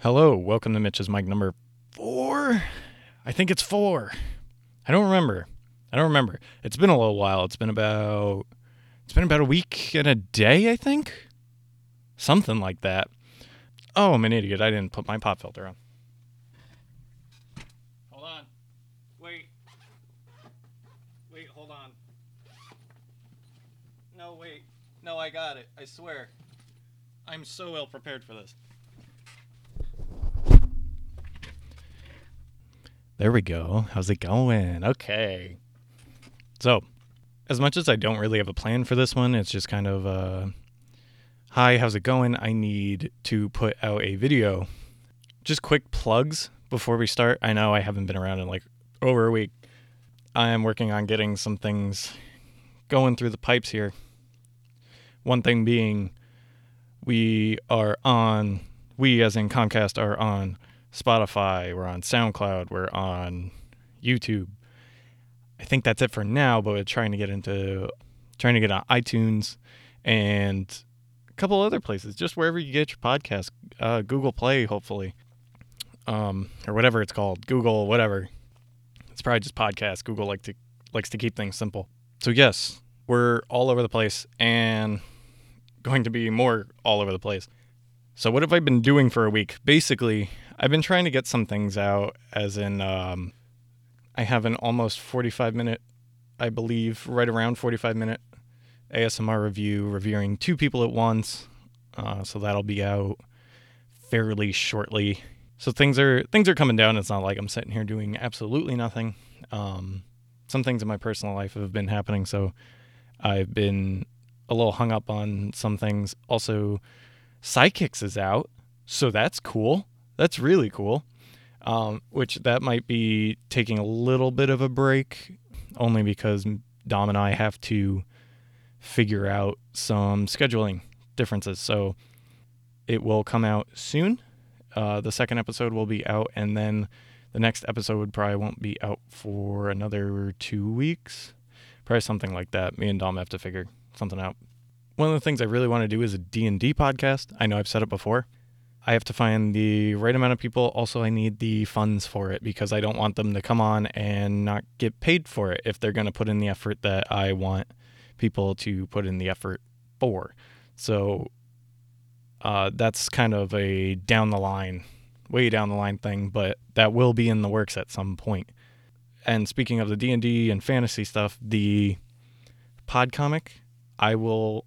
Hello, welcome to Mitch's mic number four. I think it's four. I don't remember. I don't remember. It's been a little while. It's been about it's been about a week and a day, I think. Something like that. Oh, I'm an idiot. I didn't put my pop filter on. Hold on. Wait. Wait, hold on. No, wait. No, I got it. I swear. I'm so ill prepared for this. There we go. How's it going? Okay. So, as much as I don't really have a plan for this one, it's just kind of uh hi, how's it going? I need to put out a video. Just quick plugs before we start. I know I haven't been around in like over a week. I am working on getting some things going through the pipes here. One thing being we are on we as in Comcast are on Spotify, we're on SoundCloud, we're on YouTube. I think that's it for now, but we're trying to get into trying to get on iTunes and a couple other places, just wherever you get your podcast, uh, Google Play, hopefully, um, or whatever it's called, Google, whatever. It's probably just podcast. Google like to likes to keep things simple. So yes, we're all over the place and going to be more all over the place. So what have I been doing for a week? Basically, I've been trying to get some things out, as in, um, I have an almost 45 minute, I believe, right around 45 minute ASMR review, reviewing two people at once. Uh, so that'll be out fairly shortly. So things are things are coming down. It's not like I'm sitting here doing absolutely nothing. Um, some things in my personal life have been happening, so I've been a little hung up on some things. Also, Sidekicks is out, so that's cool. That's really cool. Um, which that might be taking a little bit of a break, only because Dom and I have to figure out some scheduling differences. So it will come out soon. Uh, the second episode will be out, and then the next episode probably won't be out for another two weeks. Probably something like that. Me and Dom have to figure something out. One of the things I really want to do is a D&D podcast. I know I've said it before. I have to find the right amount of people. Also, I need the funds for it because I don't want them to come on and not get paid for it if they're going to put in the effort that I want people to put in the effort for. So uh, that's kind of a down the line, way down the line thing, but that will be in the works at some point. And speaking of the D and D and fantasy stuff, the pod comic, I will,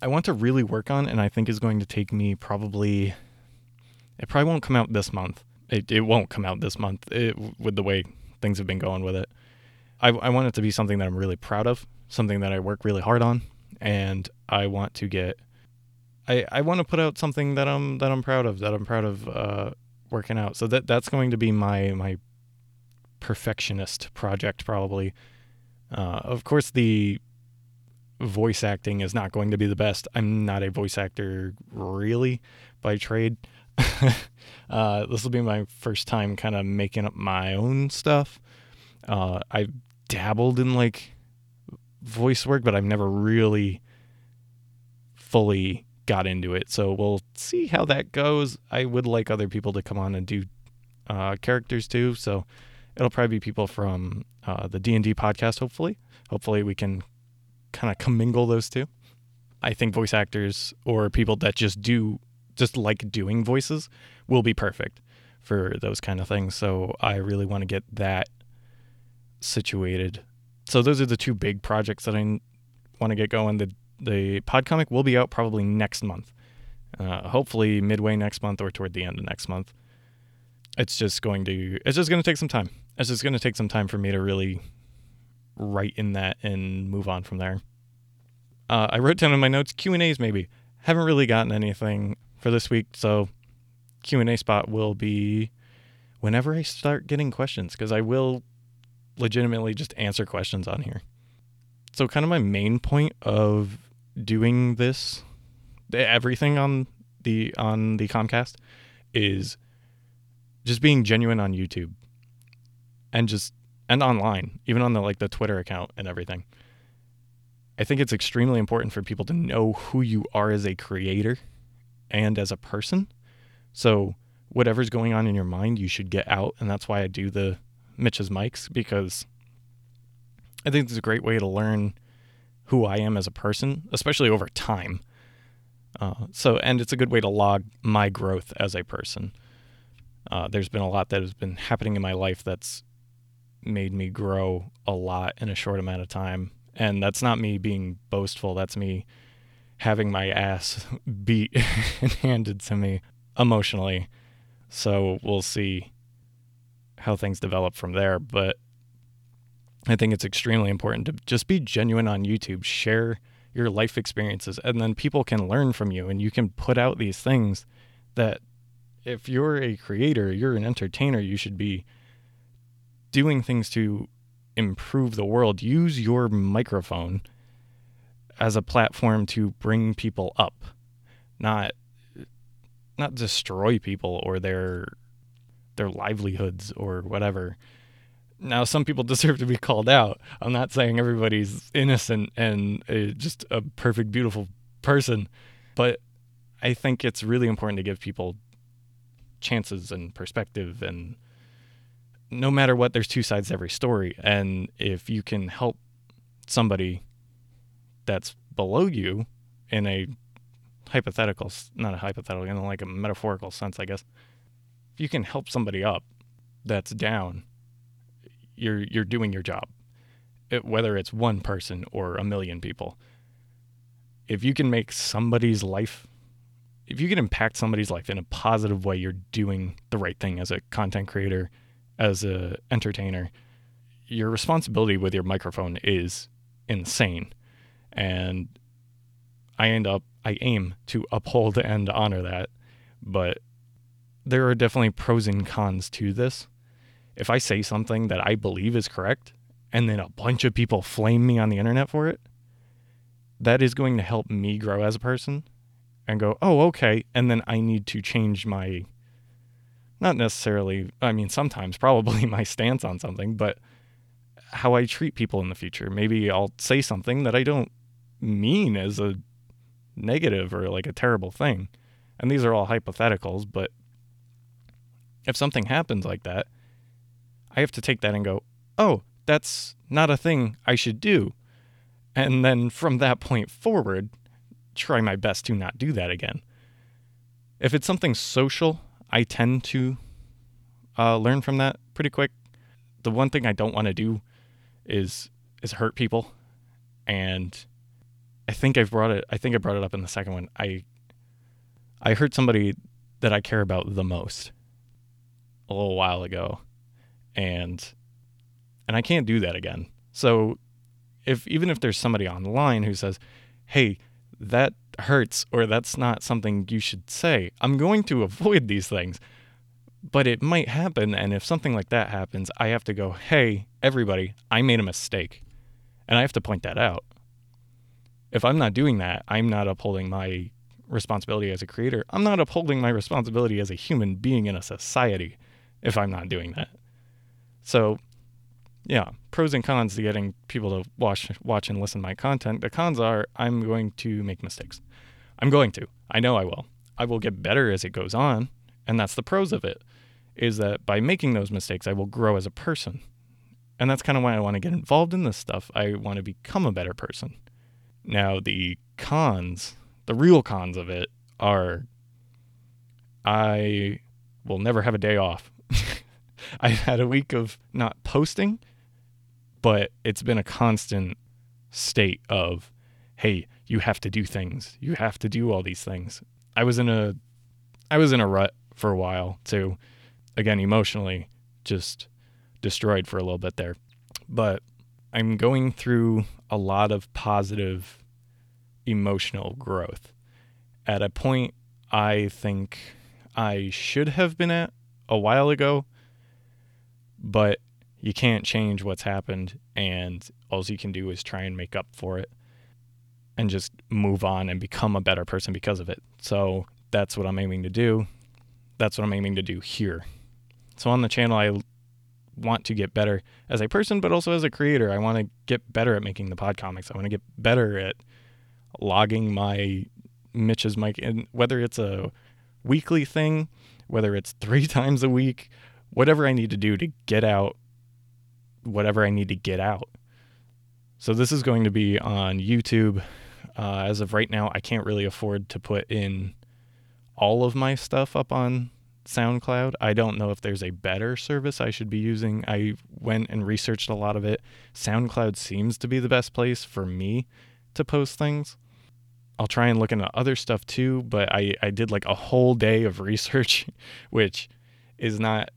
I want to really work on, and I think is going to take me probably. It probably won't come out this month. It it won't come out this month it, with the way things have been going with it. I, I want it to be something that I'm really proud of, something that I work really hard on, and I want to get I, I want to put out something that I'm that I'm proud of, that I'm proud of uh, working out. So that that's going to be my my perfectionist project probably. Uh, of course, the voice acting is not going to be the best. I'm not a voice actor really by trade. uh, this will be my first time kind of making up my own stuff. Uh, I've dabbled in like voice work, but I've never really fully got into it. So we'll see how that goes. I would like other people to come on and do uh, characters too. So it'll probably be people from uh, the D and D podcast. Hopefully, hopefully we can kind of commingle those two. I think voice actors or people that just do just like doing voices will be perfect for those kind of things. So I really want to get that situated. So those are the two big projects that I want to get going. The the podcomic will be out probably next month. Uh, hopefully midway next month or toward the end of next month. It's just going to it's just going to take some time. It's just going to take some time for me to really write in that and move on from there. Uh, I wrote down in my notes Q and A's maybe. Haven't really gotten anything for this week, so Q and A spot will be whenever I start getting questions because I will legitimately just answer questions on here. So kind of my main point of doing this everything on the on the Comcast is just being genuine on YouTube and just and online, even on the like the Twitter account and everything. I think it's extremely important for people to know who you are as a creator and as a person. So whatever's going on in your mind, you should get out. And that's why I do the Mitch's mics because I think it's a great way to learn who I am as a person, especially over time. Uh, so, and it's a good way to log my growth as a person. Uh, there's been a lot that has been happening in my life that's made me grow a lot in a short amount of time. And that's not me being boastful. That's me having my ass beat and handed to me emotionally. So we'll see how things develop from there. But I think it's extremely important to just be genuine on YouTube, share your life experiences, and then people can learn from you and you can put out these things that if you're a creator, you're an entertainer, you should be doing things to improve the world. Use your microphone as a platform to bring people up, not not destroy people or their their livelihoods or whatever. Now, some people deserve to be called out. I'm not saying everybody's innocent and uh, just a perfect, beautiful person, but I think it's really important to give people chances and perspective. And no matter what, there's two sides to every story. And if you can help somebody that's below you in a hypothetical, not a hypothetical, in like a metaphorical sense, I guess, if you can help somebody up that's down, you're you're doing your job. It, whether it's one person or a million people. If you can make somebody's life if you can impact somebody's life in a positive way, you're doing the right thing as a content creator, as a entertainer. Your responsibility with your microphone is insane. And I end up I aim to uphold and honor that, but there are definitely pros and cons to this if I say something that I believe is correct and then a bunch of people flame me on the internet for it, that is going to help me grow as a person and go, oh, okay. And then I need to change my, not necessarily, I mean, sometimes probably my stance on something, but how I treat people in the future. Maybe I'll say something that I don't mean as a negative or like a terrible thing. And these are all hypotheticals, but if something happens like that, I have to take that and go, oh, that's not a thing I should do. And then from that point forward, try my best to not do that again. If it's something social, I tend to uh, learn from that pretty quick. The one thing I don't want to do is is hurt people, and I think I've brought it. I think I brought it up in the second one. I I hurt somebody that I care about the most a little while ago, and and I can't do that again. So if even if there's somebody online who says, "Hey, that hurts," or "That's not something you should say," I'm going to avoid these things. But it might happen, and if something like that happens, I have to go, "Hey, everybody, I made a mistake," and I have to point that out. If I'm not doing that, I'm not upholding my responsibility as a creator. I'm not upholding my responsibility as a human being in a society if I'm not doing that. So, yeah, pros and cons to getting people to watch watch and listen to my content. The cons are I'm going to make mistakes. I'm going to. I know I will. I will get better as it goes on, and that's the pros of it. Is that by making those mistakes, I will grow as a person. And that's kind of why I want to get involved in this stuff. I want to become a better person. Now, the cons, the real cons of it are I will never have a day off. I had a week of not posting, but it's been a constant state of, hey, you have to do things. You have to do all these things. I was in a I was in a rut for a while too. Again, emotionally just destroyed for a little bit there. But I'm going through a lot of positive emotional growth at a point I think I should have been at a while ago but you can't change what's happened and all you can do is try and make up for it and just move on and become a better person because of it. So that's what I'm aiming to do. That's what I'm aiming to do here. So on the channel I want to get better as a person but also as a creator. I want to get better at making the pod comics. I want to get better at logging my Mitch's mic and whether it's a weekly thing whether it's three times a week, whatever I need to do to get out whatever I need to get out. So this is going to be on YouTube. Uh, as of right now, I can't really afford to put in all of my stuff up on SoundCloud. I don't know if there's a better service I should be using. I went and researched a lot of it. SoundCloud seems to be the best place for me to post things. I'll try and look into other stuff too, but I, I did like a whole day of research, which is not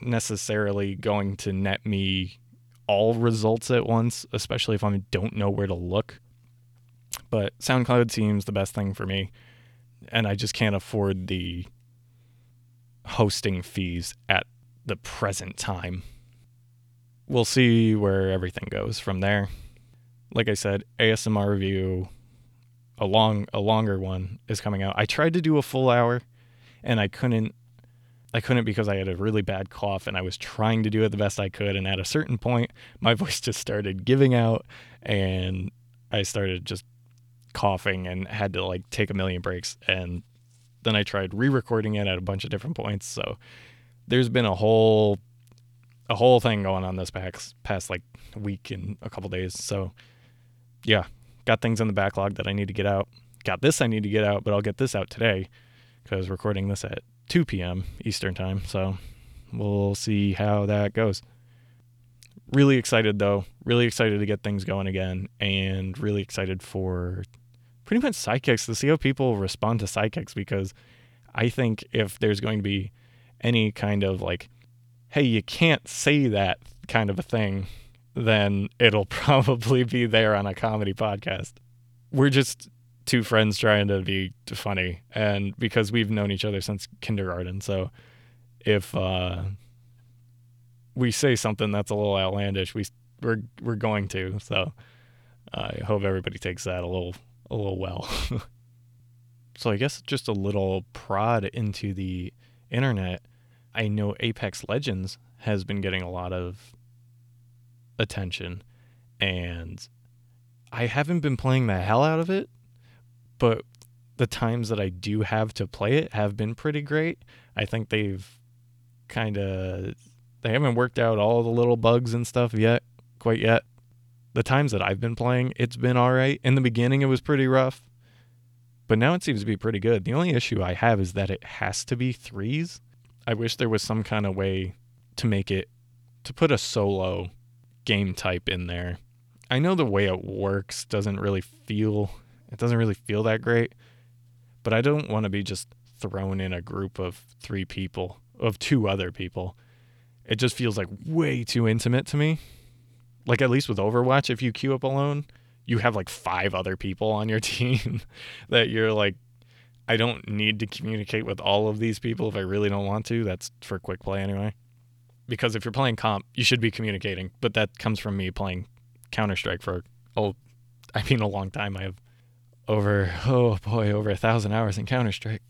necessarily going to net me all results at once, especially if I don't know where to look. But SoundCloud seems the best thing for me, and I just can't afford the hosting fees at the present time. We'll see where everything goes from there. Like I said, ASMR review, a long a longer one is coming out. I tried to do a full hour and I couldn't I couldn't because I had a really bad cough and I was trying to do it the best I could and at a certain point my voice just started giving out and I started just coughing and had to like take a million breaks and then I tried re-recording it at a bunch of different points. So there's been a whole a whole thing going on this past past like week and a couple days. So yeah, got things in the backlog that I need to get out. Got this I need to get out, but I'll get this out today because recording this at 2 p.m. Eastern time. So we'll see how that goes. Really excited though. Really excited to get things going again, and really excited for pretty much to see how people respond to sidekicks because I think if there's going to be any kind of like, hey, you can't say that kind of a thing, then it'll probably be there on a comedy podcast. We're just two friends trying to be funny, and because we've known each other since kindergarten, so if uh, we say something that's a little outlandish, we we're we're going to. So I hope everybody takes that a little a little well. so I guess just a little prod into the internet. I know Apex Legends has been getting a lot of attention and I haven't been playing the hell out of it, but the times that I do have to play it have been pretty great. I think they've kind of they haven't worked out all the little bugs and stuff yet, quite yet, the times that I've been playing, it's been all right. In the beginning, it was pretty rough, but now it seems to be pretty good. The only issue I have is that it has to be threes. I wish there was some kind of way to make it, to put a solo game type in there. I know the way it works doesn't really feel, it doesn't really feel that great, but I don't want to be just thrown in a group of three people, of two other people. It just feels like way too intimate to me like at least with Overwatch, if you queue up alone, you have like five other people on your team that you're like, I don't need to communicate with all of these people if I really don't want to. That's for quick play anyway. Because if you're playing comp, you should be communicating. But that comes from me playing Counter Strike for oh, I mean a long time. I have over oh boy over a thousand hours in Counter Strike.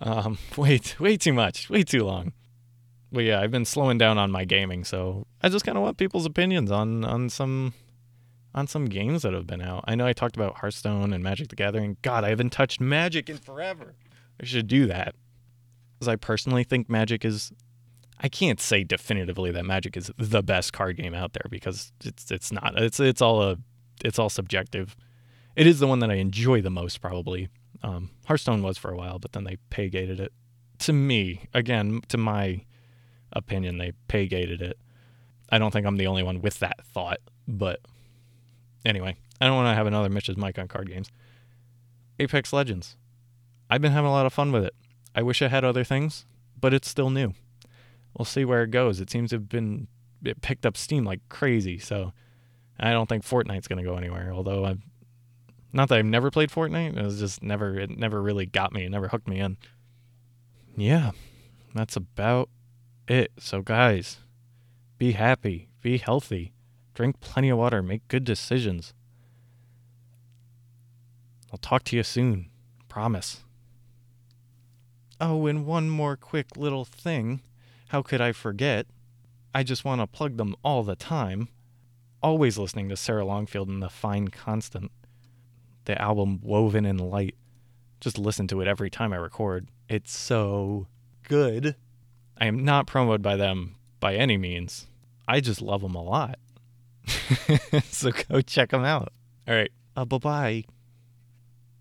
Um, wait, way too much, way too long but yeah, I've been slowing down on my gaming, so I just kind of want people's opinions on on some on some games that have been out. I know I talked about Hearthstone and Magic the Gathering. God, I haven't touched Magic in forever. I should do that. Because I personally think Magic is I can't say definitively that Magic is the best card game out there because it's it's not. It's it's all a it's all subjective. It is the one that I enjoy the most probably. Um, Hearthstone was for a while, but then they pay gated it. To me, again, to my opinion. They pay gated it. I don't think I'm the only one with that thought, but anyway, I don't want to have another Mitch's mic on card games. Apex Legends. I've been having a lot of fun with it. I wish I had other things, but it's still new. We'll see where it goes. It seems to have been it picked up steam like crazy, so I don't think Fortnite's going to go anywhere. Although I've not that I've never played Fortnite, it was just never it never really got me, it never hooked me in. Yeah, that's about it. So, guys, be happy, be healthy, drink plenty of water, make good decisions. I'll talk to you soon. Promise. Oh, and one more quick little thing. How could I forget? I just want to plug them all the time. Always listening to Sarah Longfield and The Fine Constant. The album Woven in Light. Just listen to it every time I record. It's so good. I am not promoted by them by any means. I just love them a lot. so go check them out. All right. Uh, bye bye.